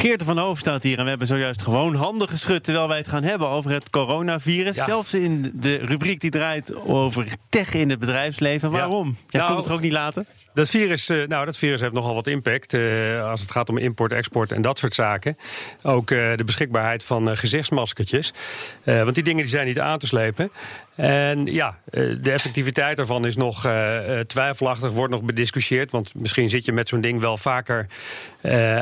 Geert van Hoofd staat hier en we hebben zojuist gewoon handen geschud terwijl wij het gaan hebben over het coronavirus. Ja. Zelfs in de rubriek die draait over tech in het bedrijfsleven. Waarom? Jij Nou, kon het er ook niet laten? Dat virus, eh, nou, dat virus heeft nogal wat impact eh, als het gaat om import, export en dat soort zaken. Ook eh, de beschikbaarheid van eh, gezichtsmaskertjes. Want die dingen die zijn niet aan te slepen. En ja, de effectiviteit daarvan is nog twijfelachtig, wordt nog bediscussieerd. Want misschien zit je met zo'n ding wel vaker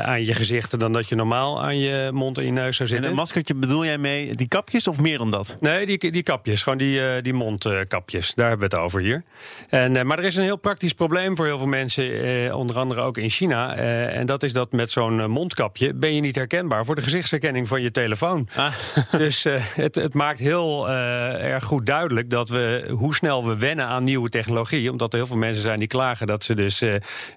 aan je gezicht dan dat je normaal aan je mond en je neus zou En zitten. een maskertje bedoel jij mee die kapjes of meer dan dat? Nee, die, die kapjes, gewoon die, eh, die mondkapjes. Daar hebben we het over hier. En, eh, maar er is een heel praktisch probleem voor heel veel mensen, eh, onder andere ook in China. En dat is dat met zo'n mondkapje ben je niet herkenbaar voor de gezichtsherkenning van je telefoon. Ah. Dus het, het maakt heel erg goed duidelijk dat we hoe snel we wennen aan nieuwe technologie. Omdat er heel veel mensen zijn die klagen dat ze dus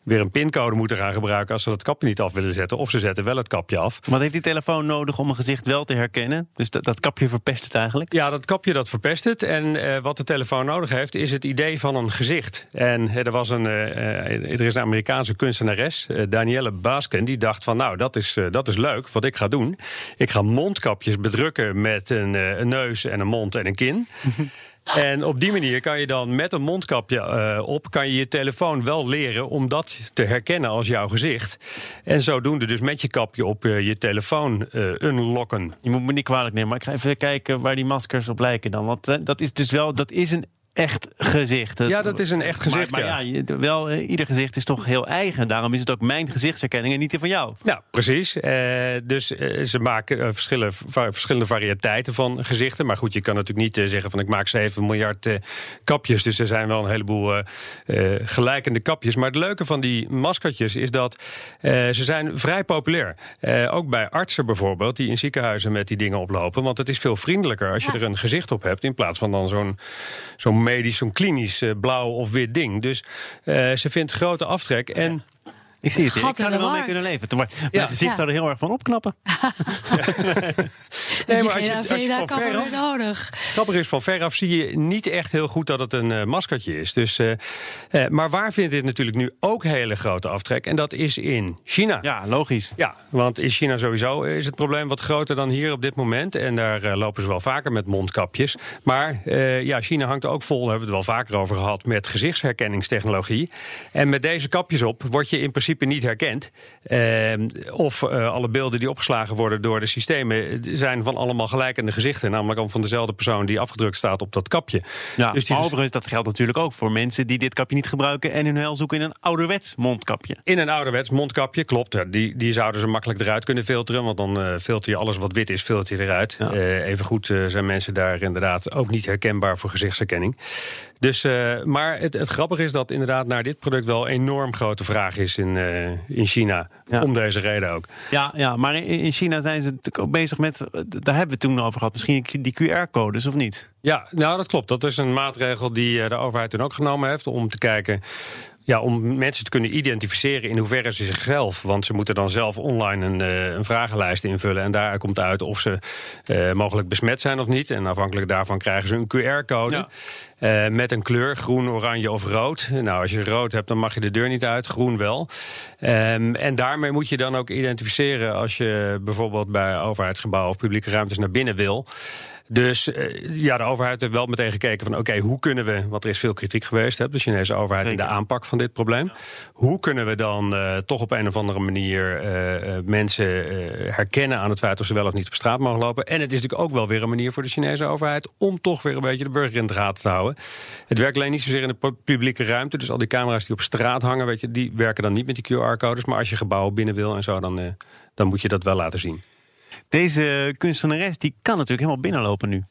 weer een pincode moeten gaan gebruiken als ze dat kapje niet af willen zetten. Of ze zetten wel het kapje af. Wat heeft die telefoon nodig om een gezicht wel te herkennen? Dus dat, dat kapje verpest het eigenlijk? Ja, dat kapje dat verpest het. En eh, wat de telefoon nodig heeft, is het idee van een gezicht. En eh, er, was een, eh, eh, er is een Amerikaanse kunstenares, Danielle Basken, die dacht van nou, dat is, eh, dat is leuk. Wat ik ga doen, ik ga mondkapjes bedrukken met een, eh, een neus en een mond en een kin. En op die manier kan je dan met een mondkapje eh, op, kan je je telefoon wel leren om dat te herkennen als jouw gezicht. En zodoende dus met je kapje op eh, je telefoon eh unlocken. Je moet me niet kwalijk nemen, maar ik ga even kijken waar die maskers op lijken dan. Want dat is dus wel, dat is een echt gezicht. Ja, dat is een echt gezicht, Maar, maar ja. wel, eh, ieder gezicht is toch heel eigen. Daarom is het ook mijn gezichtsherkenning en niet die van jou. Ja, precies. Eh, dus eh, ze maken verschillen, va- verschillende variëteiten van gezichten. Maar goed, je kan natuurlijk niet zeggen van ik maak 7 miljard eh, kapjes. Dus er zijn wel een heleboel gelijkende kapjes. Maar het leuke van die maskertjes is dat eh, ze zijn vrij populair. Eh, ook bij artsen bijvoorbeeld, die in ziekenhuizen met die dingen oplopen. Want het is veel vriendelijker als je er een gezicht op hebt... in plaats van dan zo'n zo'n medisch, zo'n klinisch eh, blauw of wit ding. Dus eh, ze vindt grote aftrek. En Ik zie het. Gat Ik zou er wel mee kunnen leven. Mijn Ja. gezicht zou er heel erg van opknappen. Nee, maar als je, als je van kan ver er af- weer nodig. Grappig is, van veraf zie je niet echt heel goed dat het een eh, maskertje is. Dus, eh, eh, maar waar vindt dit natuurlijk nu ook hele grote aftrek? En dat is in China. Ja, logisch. Ja, want in China sowieso is het probleem wat groter dan hier op dit moment. En daar lopen ze wel vaker met mondkapjes. Maar ja, China hangt ook vol, daar hebben we het wel vaker over gehad, met gezichtsherkenningstechnologie. En met deze kapjes op word je in principe niet herkend. Eh, of eh, alle beelden die opgeslagen worden door de systemen eh, zijn van allemaal gelijkende gezichten. Namelijk allemaal van dezelfde persoon die afgedrukt staat op dat kapje. Ja, Dus die dus- overigens, dat geldt natuurlijk ook voor mensen die dit kapje niet gebruiken en hun heil zoeken in een ouderwets mondkapje. In een ouderwets mondkapje, klopt. Die, die zouden ze makkelijk eruit kunnen filteren. Want dan eh filter je alles wat wit is, filter je eruit. Ja. Eh, evengoed zijn mensen daar inderdaad ook niet herkenbaar voor gezichtsherkenning. Dus, maar het, het grappige is dat inderdaad naar dit product wel enorm grote vraag is in, in China. Ja. Om deze reden ook. Ja, ja, maar in, in China zijn ze natuurlijk ook bezig met, daar hebben we het toen over gehad, misschien die QR-codes of niet? Ja, nou dat klopt. Dat is een maatregel die eh, de overheid toen ook genomen heeft om te kijken. Ja, om mensen te kunnen identificeren in hoeverre ze zichzelf. Want ze moeten dan zelf online een, eh, een vragenlijst invullen. En daar komt uit of ze eh, mogelijk besmet zijn of niet. En afhankelijk daarvan krijgen ze een QR-code. Ja. Eh, met een kleur, groen, oranje of rood. Nou, als je rood hebt, dan mag je de deur niet uit. Groen wel. Ehm, en daarmee moet je dan ook identificeren als je bijvoorbeeld bij overheidsgebouwen of publieke ruimtes naar binnen wil. Dus eh, ja, de overheid heeft wel meteen gekeken van oké, hoe kunnen we, want er is veel kritiek geweest hè, de Chinese overheid in de aanpak van dit probleem. Hoe kunnen we dan eh, toch op een of andere manier mensen herkennen aan het feit of ze wel of niet op straat mogen lopen? En het is natuurlijk ook wel weer een manier voor de Chinese overheid om toch weer een beetje de burger in de gaten te houden. Het werkt alleen niet zozeer in de pu- publieke ruimte. Dus al die camera's die op straat hangen, weet je, die werken dan niet met die QR-codes. Maar als je gebouwen binnen wil en zo, dan, eh, dan moet je dat wel laten zien. Deze kunstenares die kan natuurlijk helemaal binnenlopen nu.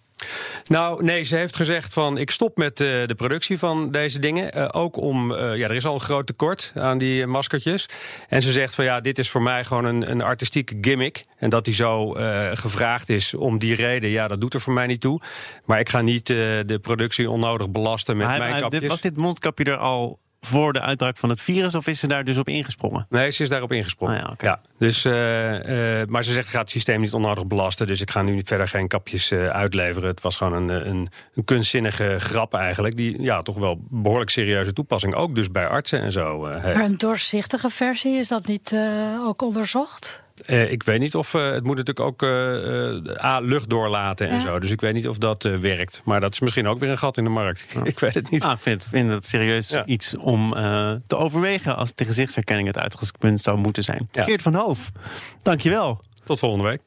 Nou, nee, ze heeft gezegd van ik stop met eh, de productie van deze dingen. Eh, ook om, eh, ja, er is al een groot tekort aan die maskertjes. En ze zegt van ja, dit is voor mij gewoon een, een artistieke gimmick. En dat die zo gevraagd is om die reden, ja, dat doet er voor mij niet toe. Maar ik ga niet de productie onnodig belasten met Maar mijn hij- kapjes. was dit mondkapje er al voor de uitbraak van het virus of is ze daar dus op ingesprongen? Nee, ze is daarop ingesprongen. Ah ja, dus, eh, eh, maar ze zegt, ik ga het systeem niet onnodig belasten. Dus ik ga nu niet verder geen kapjes eh, uitleveren. Het was gewoon een, een, een kunstzinnige grap eigenlijk. Die ja, toch wel behoorlijk serieuze toepassing. Ook dus bij artsen en zo. heeft. Maar een doorzichtige versie, is dat niet eh, ook onderzocht? Uh, ik weet niet of uh, het moet natuurlijk ook uh, A, lucht doorlaten en ja. zo. Dus ik weet niet of dat werkt. Maar dat is misschien ook weer een gat in de markt. Ja. ik weet het niet. Ah, ik vind, vind dat serieus ja. iets om te overwegen als de gezichtsherkenning het uitgangspunt zou moeten zijn. Geert van Hoof, dankjewel. Tot volgende week.